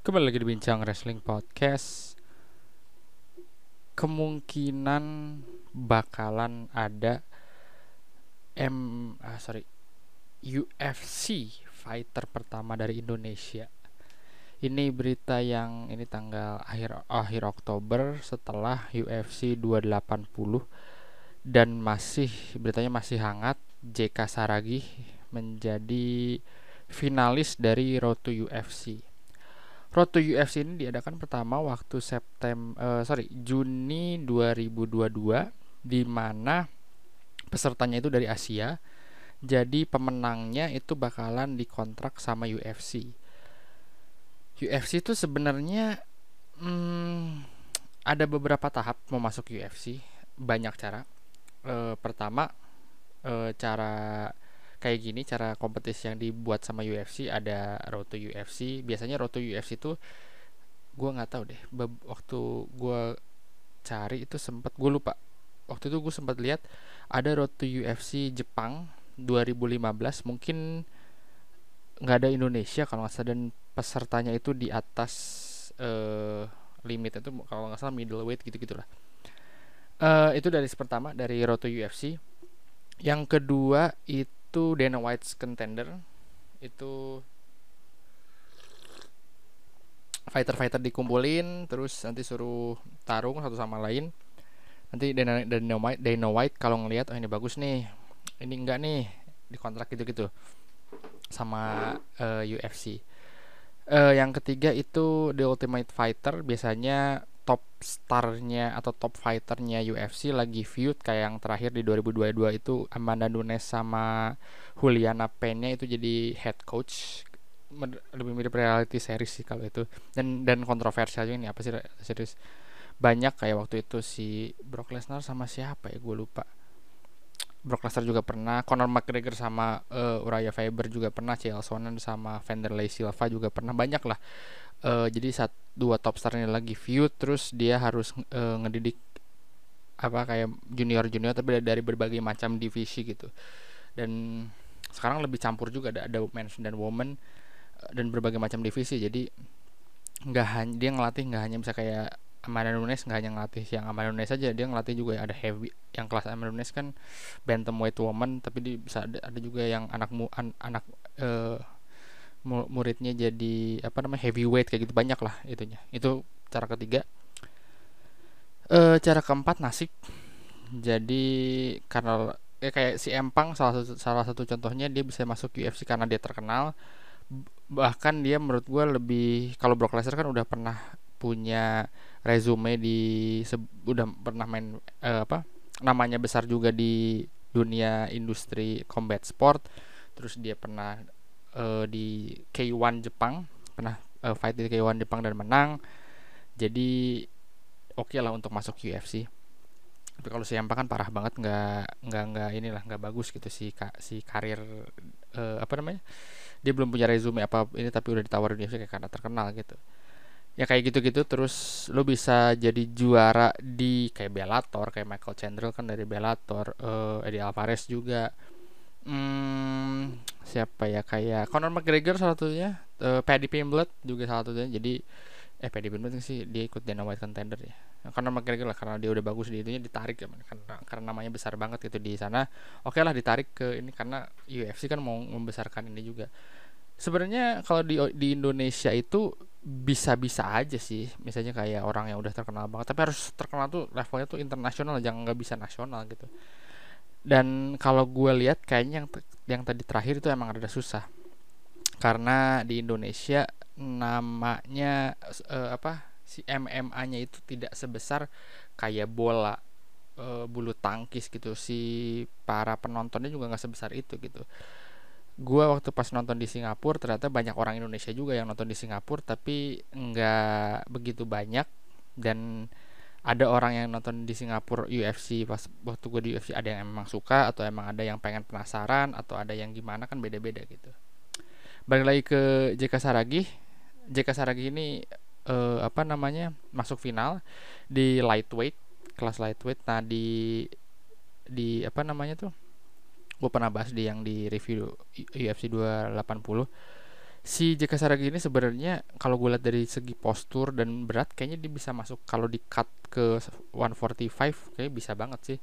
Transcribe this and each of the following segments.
Kembali lagi di Bincang Wrestling Podcast. Kemungkinan bakalan ada M ah, sorry UFC fighter pertama dari Indonesia. Ini berita yang ini tanggal akhir akhir Oktober setelah UFC 280 dan masih beritanya masih hangat JK Saragi menjadi finalis dari Road UFC Road to UFC ini diadakan pertama waktu September uh, sorry Juni 2022 di mana pesertanya itu dari Asia. Jadi pemenangnya itu bakalan dikontrak sama UFC. UFC itu sebenarnya hmm, ada beberapa tahap mau masuk UFC, banyak cara. E, pertama e, cara kayak gini cara kompetisi yang dibuat sama UFC ada Road to UFC biasanya Road to UFC itu gue nggak tahu deh waktu gue cari itu sempat gue lupa. Waktu itu gue sempat lihat ada Road to UFC Jepang 2015 mungkin nggak ada Indonesia kalau nggak salah dan pesertanya itu di atas uh, limit itu kalau nggak salah middleweight gitu gitulah uh, itu dari pertama dari Road to UFC yang kedua itu itu Dana White's contender. Itu fighter-fighter dikumpulin terus nanti suruh tarung satu sama lain. Nanti Dana, Dana White Dana White kalau ngelihat oh ini bagus nih ini enggak nih di kontrak gitu-gitu sama uh, eh, UFC uh, eh, yang ketiga itu The Ultimate Fighter biasanya top starnya atau top fighternya UFC lagi feud kayak yang terakhir di 2022 itu Amanda Nunes sama Juliana Pena itu jadi head coach. Lebih mirip reality series sih kalau itu. Dan dan kontroversial juga ini apa sih series? Banyak kayak waktu itu si Brock Lesnar sama siapa ya? Gue lupa Brock Lesnar juga pernah Conor McGregor sama uh, Uriah Faber juga pernah Chael Sonnen sama Vanderlei Silva juga pernah banyak lah. Uh, jadi saat dua top star ini lagi feud terus dia harus uh, ngedidik apa kayak junior junior tapi dari berbagai macam divisi gitu. Dan sekarang lebih campur juga ada ada men dan woman dan berbagai macam divisi. Jadi nggak hanya dia ngelatih nggak hanya bisa kayak Amanda Nunes nggak hanya ngelatih yang Amanda Nunes saja dia ngelatih juga ada heavy yang kelas Amanda Nunes kan bantamweight woman tapi dia bisa ada, ada juga yang anak mu an, anak uh, muridnya jadi apa namanya heavyweight kayak gitu. Banyak lah itunya. Itu cara ketiga. E, cara keempat nasib. Jadi karena ya kayak si Empang salah satu salah satu contohnya dia bisa masuk UFC karena dia terkenal. Bahkan dia menurut gue lebih kalau Brock Lesnar kan udah pernah punya resume di udah pernah main eh, apa namanya besar juga di dunia industri combat sport. Terus dia pernah uh, di K1 Jepang pernah uh, fight di K1 Jepang dan menang. Jadi oke okay lah untuk masuk UFC tapi kalau si Yampa kan parah banget nggak nggak nggak inilah nggak bagus gitu si si karir uh, apa namanya dia belum punya resume apa ini tapi udah ditawarin UFC kayak karena terkenal gitu ya kayak gitu-gitu terus lo bisa jadi juara di kayak Bellator kayak Michael Chandler kan dari Bellator uh, Eddie Alvarez juga. Hmm, siapa ya kayak Conor McGregor salah satunya uh, Paddy Pimblett juga salah satunya. Jadi eh Paddy Pimblett sih dia ikut Dana White contender ya. Conor McGregor lah karena dia udah bagus di itunya ditarik ya karena karena namanya besar banget gitu di sana. Oke okay lah ditarik ke ini karena UFC kan mau membesarkan ini juga sebenarnya kalau di di Indonesia itu bisa-bisa aja sih. Misalnya kayak orang yang udah terkenal banget. Tapi harus terkenal tuh levelnya tuh internasional. Jangan nggak bisa nasional gitu. Dan kalau gue lihat kayaknya yang yang tadi terakhir itu emang rada susah. Karena di Indonesia namanya uh, apa si MMA-nya itu tidak sebesar kayak bola uh, bulu tangkis gitu. Si para penontonnya juga nggak sebesar itu gitu gue waktu pas nonton di Singapura ternyata banyak orang Indonesia juga yang nonton di Singapura tapi nggak begitu banyak. Dan ada orang yang nonton di Singapura UFC pas waktu gue di UFC ada yang emang suka atau emang ada yang pengen penasaran atau ada yang gimana kan beda-beda gitu. Balik lagi ke JK Saragi. JK Saragi ini uh, apa namanya masuk final di lightweight kelas lightweight. Nah di di apa namanya tuh gue pernah bahas di yang di review UFC 280 si JK Saragi ini sebenarnya kalau gue lihat dari segi postur dan berat kayaknya dia bisa masuk kalau di cut ke 145 kayak bisa banget sih.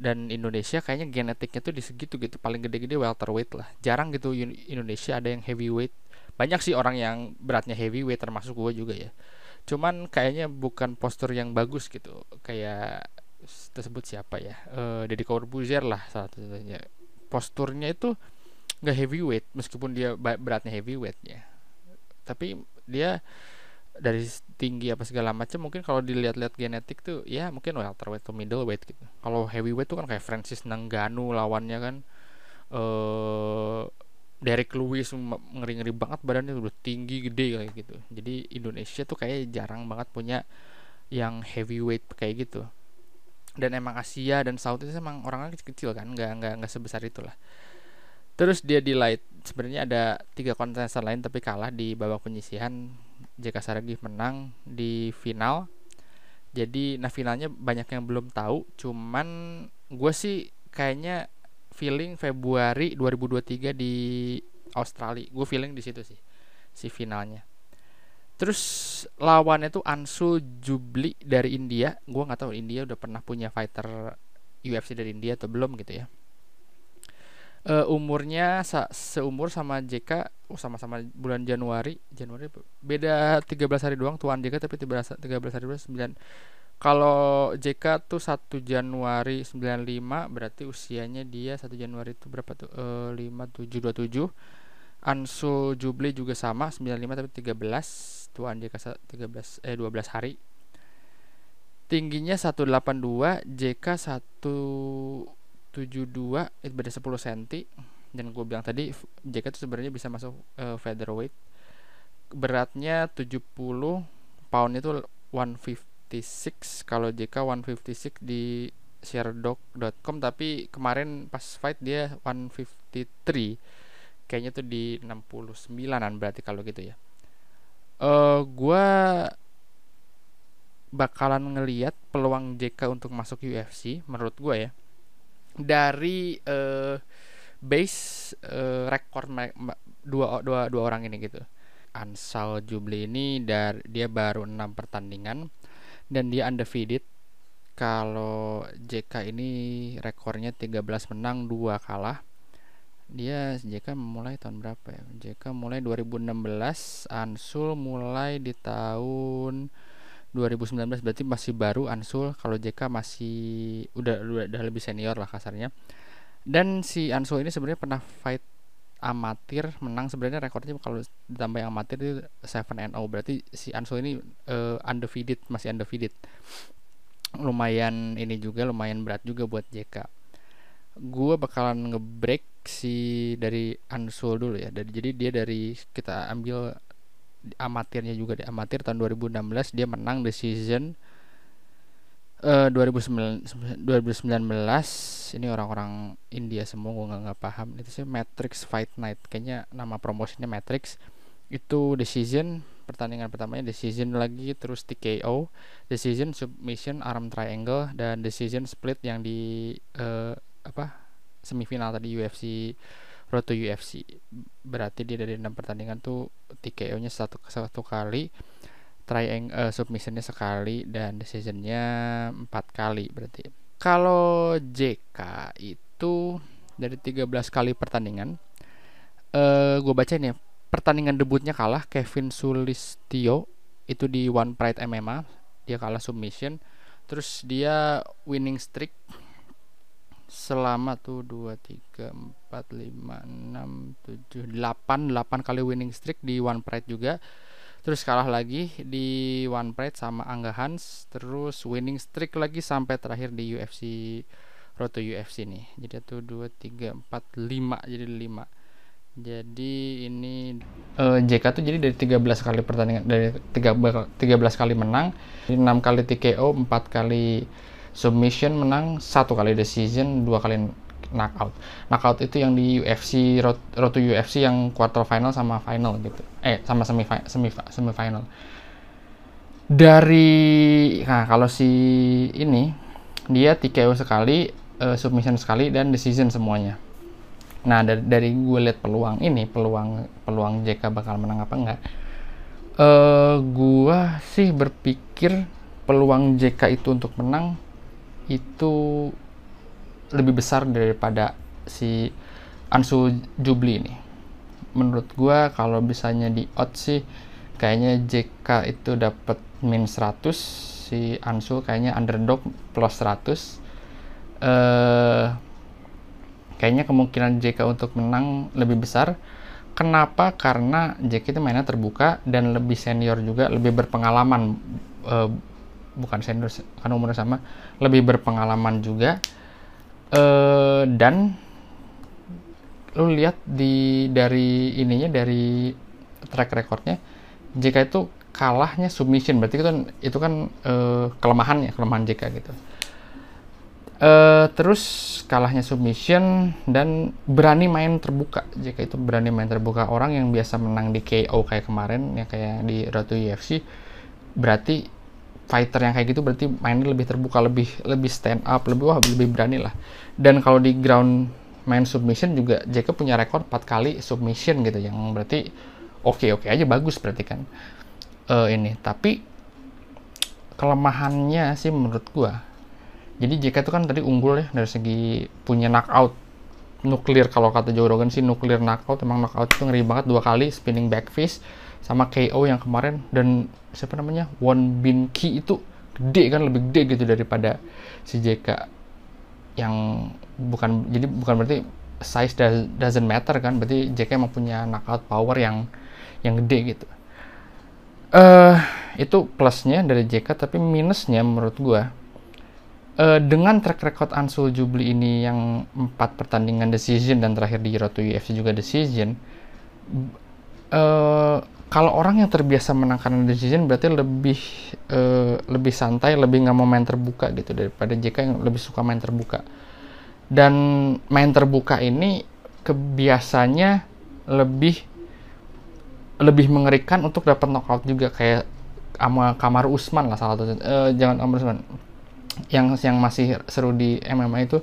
Dan Indonesia kayaknya genetiknya tuh di segitu gitu paling gede-gede welterweight lah. Jarang gitu Indonesia ada yang heavyweight. Banyak sih orang yang beratnya heavyweight termasuk gue juga ya. Cuman kayaknya bukan postur yang bagus gitu. Kayak tersebut siapa ya? Uh, Deddy Corbuzier lah salah satunya posturnya itu nggak heavyweight meskipun dia beratnya heavyweight ya tapi dia dari tinggi apa segala macam mungkin kalau dilihat-lihat genetik tuh ya mungkin welterweight atau middleweight gitu. Kalau heavyweight tuh kan kayak Francis Nangganu lawannya kan. Eh Derek Lewis ngeri-ngeri banget badannya udah tinggi gede kayak gitu. Jadi Indonesia tuh kayak jarang banget punya yang heavyweight kayak gitu dan emang Asia dan South itu emang orangnya kecil-kecil kan nggak nggak nggak sebesar itulah Terus dia di light sebenarnya ada tiga kontestan lain tapi kalah di babak penyisihan. JK Saragih menang di final. Jadi nah finalnya banyak yang belum tahu. Cuman gue sih kayaknya feeling Februari 2023 di Australia. Gue feeling di situ sih si finalnya. Terus lawannya tuh Ansu Jubli dari India. Gue nggak tahu India udah pernah punya fighter UFC dari India atau belum gitu ya. Uh, umurnya sa seumur sama JK oh sama-sama bulan Januari. Januari beda 13 hari doang tuan JK tapi 13 13 hari doang 9 kalau JK tuh 1 Januari 95 berarti usianya dia 1 Januari itu berapa tuh? Uh, 5 7 27 Ansu Jubli juga sama 95 tapi 13 tuan JK 13 eh 12 hari. Tingginya 182 JK 1 72 itu beda 10 cm dan gue bilang tadi JK itu sebenarnya bisa masuk uh, featherweight. Beratnya 70 pound itu 156 kalau JK 156 di sharedog.com tapi kemarin pas fight dia 153 kayaknya tuh di 69an berarti kalau gitu ya uh, gue bakalan ngeliat peluang JK untuk masuk UFC menurut gue ya dari uh, base uh, rekor dua dua dua orang ini gitu. Ansal Jubli ini dari dia baru enam pertandingan dan dia undefeated. Kalau JK ini rekornya 13 menang, dua kalah. Dia JK mulai tahun berapa ya? JK mulai 2016, Ansul mulai di tahun 2019 berarti masih baru Ansul kalau JK masih udah, udah udah lebih senior lah kasarnya. Dan si Ansul ini sebenarnya pernah fight amatir menang sebenarnya rekornya kalau ditambah yang amatir itu 7 and 0 berarti si Ansul ini uh, undefeated masih undefeated. Lumayan ini juga lumayan berat juga buat JK gue bakalan ngebreak si dari Ansul dulu ya. Dari jadi dia dari kita ambil amatirnya juga di amatir tahun 2016 dia menang the season uh, 2019 2019 ini orang-orang India semua gue nggak paham. Itu sih Matrix Fight Night. Kayaknya nama promosinya Matrix. Itu decision pertandingan pertamanya decision lagi terus TKO decision submission arm triangle dan decision split yang di uh, apa semifinal tadi UFC Road to UFC berarti dia dari enam pertandingan tuh TKO-nya satu satu kali triangle uh, submissionnya sekali dan decisionnya empat kali berarti. Kalau JK itu dari 13 kali pertandingan uh, gue baca nih pertandingan debutnya kalah Kevin Sulistio itu di One Pride MMA dia kalah submission terus dia winning streak selama tuh 2 3 4 5 6 7 8 8 kali winning streak di One Pride juga. Terus kalah lagi di One Pride sama Angga Hans, terus winning streak lagi sampai terakhir di UFC Road to UFC nih. Jadi tuh 2 3 4 5 jadi 5. Jadi ini uh, eh, JK tuh jadi dari 13 kali pertandingan dari 13 kali menang, 6 kali TKO, 4 kali submission menang satu kali decision dua kali knockout. Knockout itu yang di UFC road, to UFC yang quarter final sama final gitu. Eh sama semi semi semi final. Dari nah kalau si ini dia TKO sekali uh, submission sekali dan decision semuanya. Nah dari, dari gue lihat peluang ini peluang peluang JK bakal menang apa enggak uh, gue sih berpikir peluang JK itu untuk menang itu lebih besar daripada si Ansu Jubli ini. Menurut gue kalau misalnya di odds sih kayaknya JK itu dapat min 100 si Ansu kayaknya underdog plus 100 eh kayaknya kemungkinan JK untuk menang lebih besar. Kenapa? Karena JK itu mainnya terbuka dan lebih senior juga lebih berpengalaman uh, bukan senior kan umurnya sama lebih berpengalaman juga. Uh, dan lu lihat di dari ininya dari track recordnya JK itu kalahnya submission. Berarti itu kan itu kan uh, kelemahannya kelemahan JK gitu. Uh, terus kalahnya submission dan berani main terbuka. JK itu berani main terbuka. Orang yang biasa menang di KO kayak kemarin ya kayak di Road to UFC berarti fighter yang kayak gitu berarti mainnya lebih terbuka lebih lebih stand up lebih wah lebih berani lah. Dan kalau di ground main submission juga JK punya rekor 4 kali submission gitu yang berarti oke oke aja bagus berarti kan. Uh, ini tapi kelemahannya sih menurut gua jadi JK itu kan tadi unggul ya dari segi punya knockout nuklir kalau kata Joe Rogan sih nuklir knockout emang knockout itu ngeri banget dua kali spinning back fist sama KO yang kemarin dan siapa namanya? Won Bin Ki itu gede kan lebih gede gitu daripada si JK yang bukan jadi bukan berarti size doesn't matter kan berarti JK emang punya knockout power yang yang gede gitu. Uh, itu plusnya dari JK tapi minusnya menurut gue uh, dengan track record Ansul Jubli ini yang empat pertandingan decision dan terakhir di to UFC juga decision uh, kalau orang yang terbiasa menangkan decision berarti lebih uh, lebih santai lebih nggak mau main terbuka gitu daripada JK yang lebih suka main terbuka. Dan main terbuka ini kebiasanya lebih lebih mengerikan untuk dapat knockout juga kayak sama Kamar Usman lah salah satu uh, jangan Kamar Usman. Yang yang masih seru di MMA itu.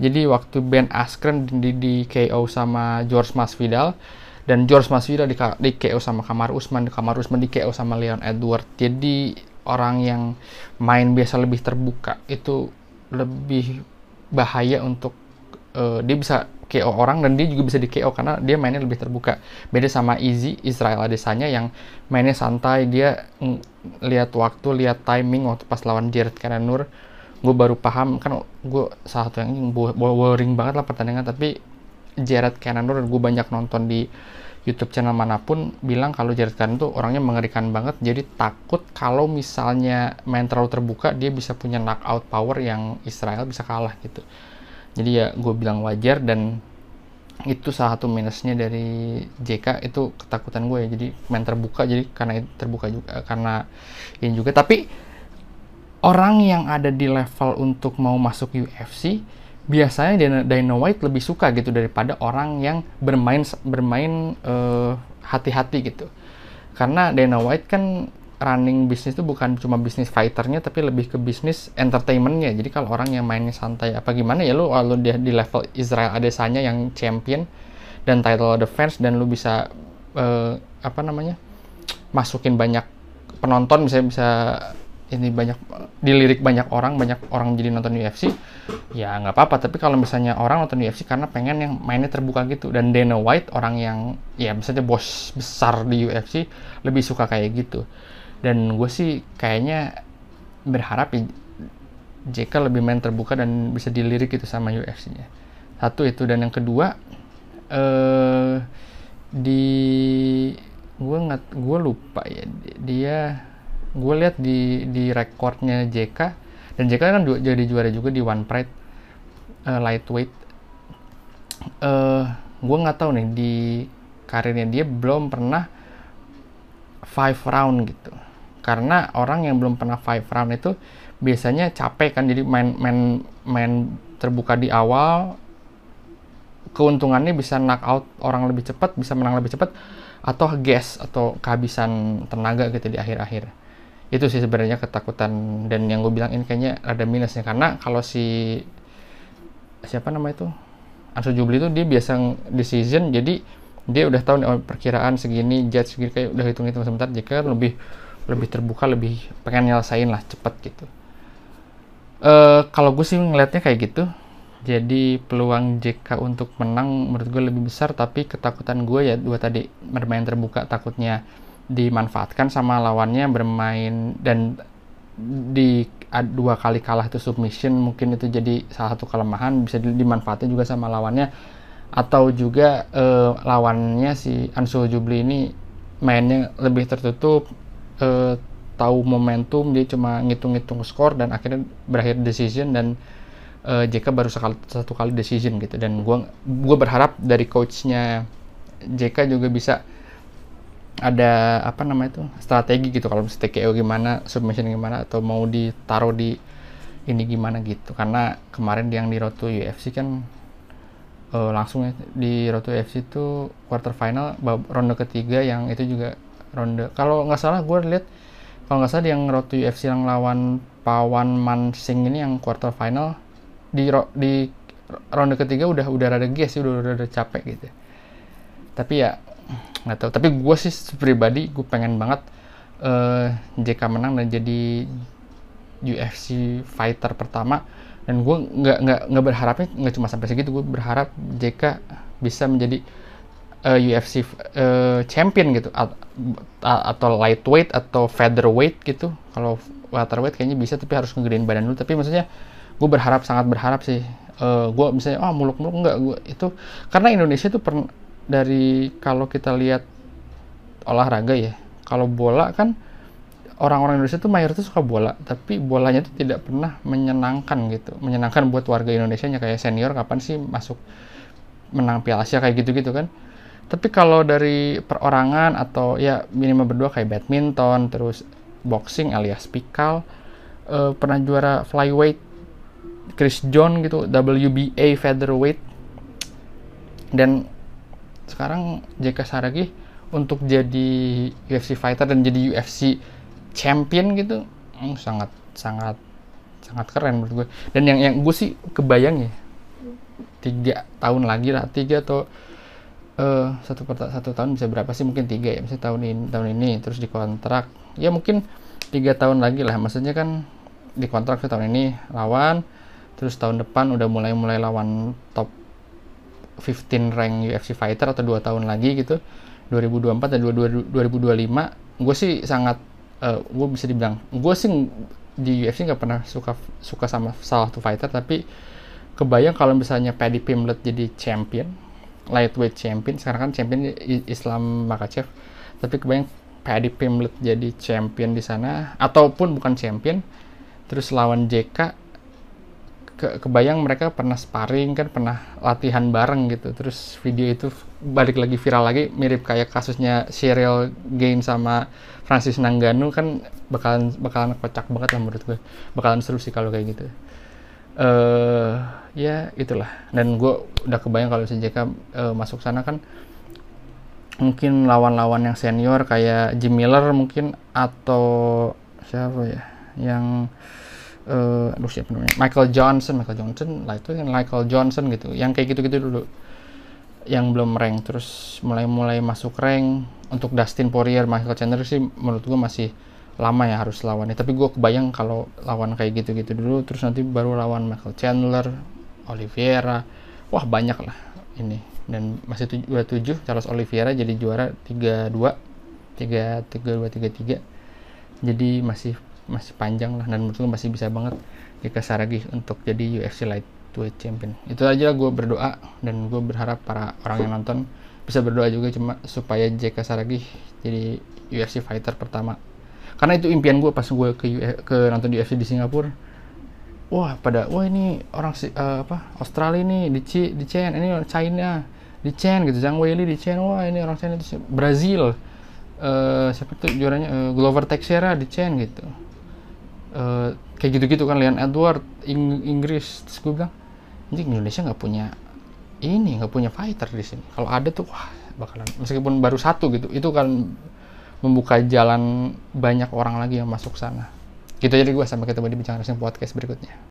Jadi waktu Ben Askren di, di KO sama George Masvidal dan George Masvidal di, di KO sama Kamar Usman Kamar Usman di KO sama Leon Edward jadi orang yang main biasa lebih terbuka itu lebih bahaya untuk uh, dia bisa KO orang dan dia juga bisa di KO karena dia mainnya lebih terbuka. Beda sama Easy Israel Adesanya yang mainnya santai, dia lihat waktu, lihat timing waktu pas lawan Jared Cannonier. Gue baru paham kan gue salah satu yang boring banget lah pertandingan tapi Jared Cannonier gue banyak nonton di YouTube channel mana pun bilang kalau Jared Cannonier tuh orangnya mengerikan banget. Jadi takut kalau misalnya main terlalu terbuka dia bisa punya knockout power yang Israel bisa kalah gitu. Jadi ya gue bilang wajar dan itu salah satu minusnya dari JK itu ketakutan gue ya. Jadi main terbuka jadi karena terbuka juga karena ini juga. Tapi orang yang ada di level untuk mau masuk UFC biasanya Dana White lebih suka gitu daripada orang yang bermain bermain uh, hati-hati gitu. Karena Dana White kan running bisnis itu bukan cuma bisnis fighternya tapi lebih ke bisnis entertainmentnya. Jadi kalau orang yang mainnya santai apa gimana ya lu kalau dia di level Israel Adesanya yang champion dan title defense dan lu bisa uh, apa namanya masukin banyak penonton misalnya bisa ini banyak dilirik banyak orang banyak orang jadi nonton UFC ya nggak apa-apa. Tapi kalau misalnya orang nonton UFC karena pengen yang mainnya terbuka gitu. Dan Dana White orang yang ya misalnya bos besar di UFC lebih suka kayak gitu. Dan gue sih kayaknya berharap ya JK lebih main terbuka dan bisa dilirik gitu sama UFC-nya satu itu. Dan yang kedua eh di gue nggak gue lupa ya. Dia gue lihat di di rekornya JK dan JK kan jadi juara juga di One Pride uh, lightweight. Uh, gue nggak tahu nih di karirnya dia belum pernah five round gitu. Karena orang yang belum pernah five round itu biasanya capek kan jadi main main main terbuka di awal keuntungannya bisa knock out orang lebih cepat bisa menang lebih cepat atau gas atau kehabisan tenaga gitu di akhir-akhir itu sih sebenarnya ketakutan dan yang gue bilang ini kayaknya ada minusnya. Karena kalau si siapa nama itu? Ansu Jubli itu dia biasa decision jadi dia udah tahu nih, oh, perkiraan segini judge segini kayak udah hitung hitung sebentar jika lebih lebih terbuka lebih pengen nyelesain lah cepet gitu. Uh, kalau gue sih ngelihatnya kayak gitu. Jadi peluang JK untuk menang menurut gue lebih besar tapi ketakutan gue ya dua tadi bermain terbuka takutnya dimanfaatkan sama lawannya bermain dan di dua kali kalah itu submission mungkin itu jadi salah satu kelemahan bisa dimanfaatin juga sama lawannya. Atau juga uh, lawannya si Ansu Jubli ini mainnya lebih tertutup uh, tahu momentum dia cuma ngitung-ngitung skor dan akhirnya berakhir decision dan uh, JK baru sekali, satu kali decision gitu. Dan gua gua berharap dari coachnya JK juga bisa ada apa namanya itu strategi gitu kalau misalnya TKO gimana submission gimana atau mau ditaruh di ini gimana gitu. Karena kemarin yang di Road to UFC kan uh, langsung ya di Road to UFC itu quarter final ronde ketiga yang itu juga ronde. Kalau nggak salah gue lihat kalau nggak salah yang Road to UFC yang lawan Pawan Mansing ini yang quarter final di di ronde ketiga udah udah rada gas sih udah rada capek gitu tapi ya nggak tahu. Tapi gue sih pribadi gue pengen banget uh, eh, JK menang dan jadi UFC fighter pertama. Dan gue nggak nggak nggak berharapnya nggak cuma sampai segitu. Gue berharap JK bisa menjadi uh, eh, UFC uh, eh, champion gitu. Atau lightweight atau featherweight gitu. Kalau welterweight kayaknya bisa tapi harus ngegedein badan dulu. Tapi maksudnya gue berharap sangat berharap sih. Uh, gue misalnya oh muluk-muluk. Nggak gue itu karena Indonesia tuh per, dari kalau kita lihat olahraga ya kalau bola kan orang-orang Indonesia tuh mayoritas suka bola, tapi bolanya tuh tidak pernah menyenangkan gitu. Menyenangkan buat warga Indonesia nya kayak senior kapan sih masuk menang Piala Asia kayak gitu-gitu kan. Tapi kalau dari perorangan atau ya minimal berdua kayak badminton, terus boxing alias pikal, uh, pernah juara flyweight Chris John gitu, WBA featherweight. Dan sekarang JK Saragi untuk jadi UFC fighter dan jadi UFC champion gitu hmm, sangat sangat sangat keren menurut gue. Dan yang yang gue sih kebayang ya tiga tahun lagi lah tiga atau uh, satu satu tahun bisa berapa sih? Mungkin tiga ya misalnya tahun ini tahun ini terus dikontrak. Ya mungkin tiga tahun lagi lah maksudnya kan dikontrak tahun ini lawan terus tahun depan udah mulai mulai lawan top 15 rank UFC fighter atau dua tahun lagi gitu 2024 dan 2025 gue sih sangat uh, eh, gue bisa dibilang gue sih di UFC nggak pernah suka suka sama salah satu fighter tapi kebayang kalau misalnya Paddy Pimblett jadi champion lightweight champion sekarang kan champion Islam Makachev tapi kebayang Paddy Pimblett jadi champion di sana ataupun bukan champion terus lawan JK ke kebayang mereka pernah sparring kan pernah latihan bareng gitu. Terus video itu balik lagi viral lagi mirip kayak kasusnya serial game sama Francis Nangganu kan bakalan bakalan kocak banget lah menurut gue. Bakalan seru sih kalau kayak gitu. Eh uh, ya itulah. Dan gue udah kebayang kalau si uh, masuk sana kan mungkin lawan-lawan yang senior kayak Jim Miller mungkin atau siapa ya? Yang uh, aduh siapa namanya? Michael Johnson Michael Johnson lah itu yang Michael Johnson gitu. Yang kayak gitu-gitu dulu. Yang belum rank terus mulai-mulai masuk rank. Untuk Dustin Poirier Michael Chandler sih menurut gue masih lama ya harus lawannya. Tapi gue kebayang kalau lawan kayak gitu-gitu dulu terus nanti baru lawan Michael Chandler Oliveira. Wah banyak lah ini. Dan masih 27 Charles Oliveira jadi juara 32 3 3 2 3 3 jadi masih masih panjang lah dan menurut gue masih bisa banget Jika Saragi untuk jadi UFC Lightweight Champion. Itu aja gue berdoa dan gue berharap para orang yang nonton bisa berdoa juga cuma supaya JK Saragi jadi UFC fighter pertama. Karena itu impian gue pas gue ke ke nonton UFC di Singapura. Wah pada wah ini orang uh, apa Australia ini di C di Chen ini China di Chen gitu Zhang Weili di Chen wah ini orang China itu Brazil uh, siapa tuh juaranya uh, Glover Teixeira di Chen gitu uh, kayak gitu-gitu kan Leon Edward Ing Inggris. Terus gue bilang ini Indonesia nggak punya ini nggak punya fighter di sini. Kalau ada tuh wah bakalan. Meskipun baru satu gitu itu kan membuka jalan banyak orang lagi yang masuk sana. Gitu jadi gue sampai ketemu di bincang racing podcast berikutnya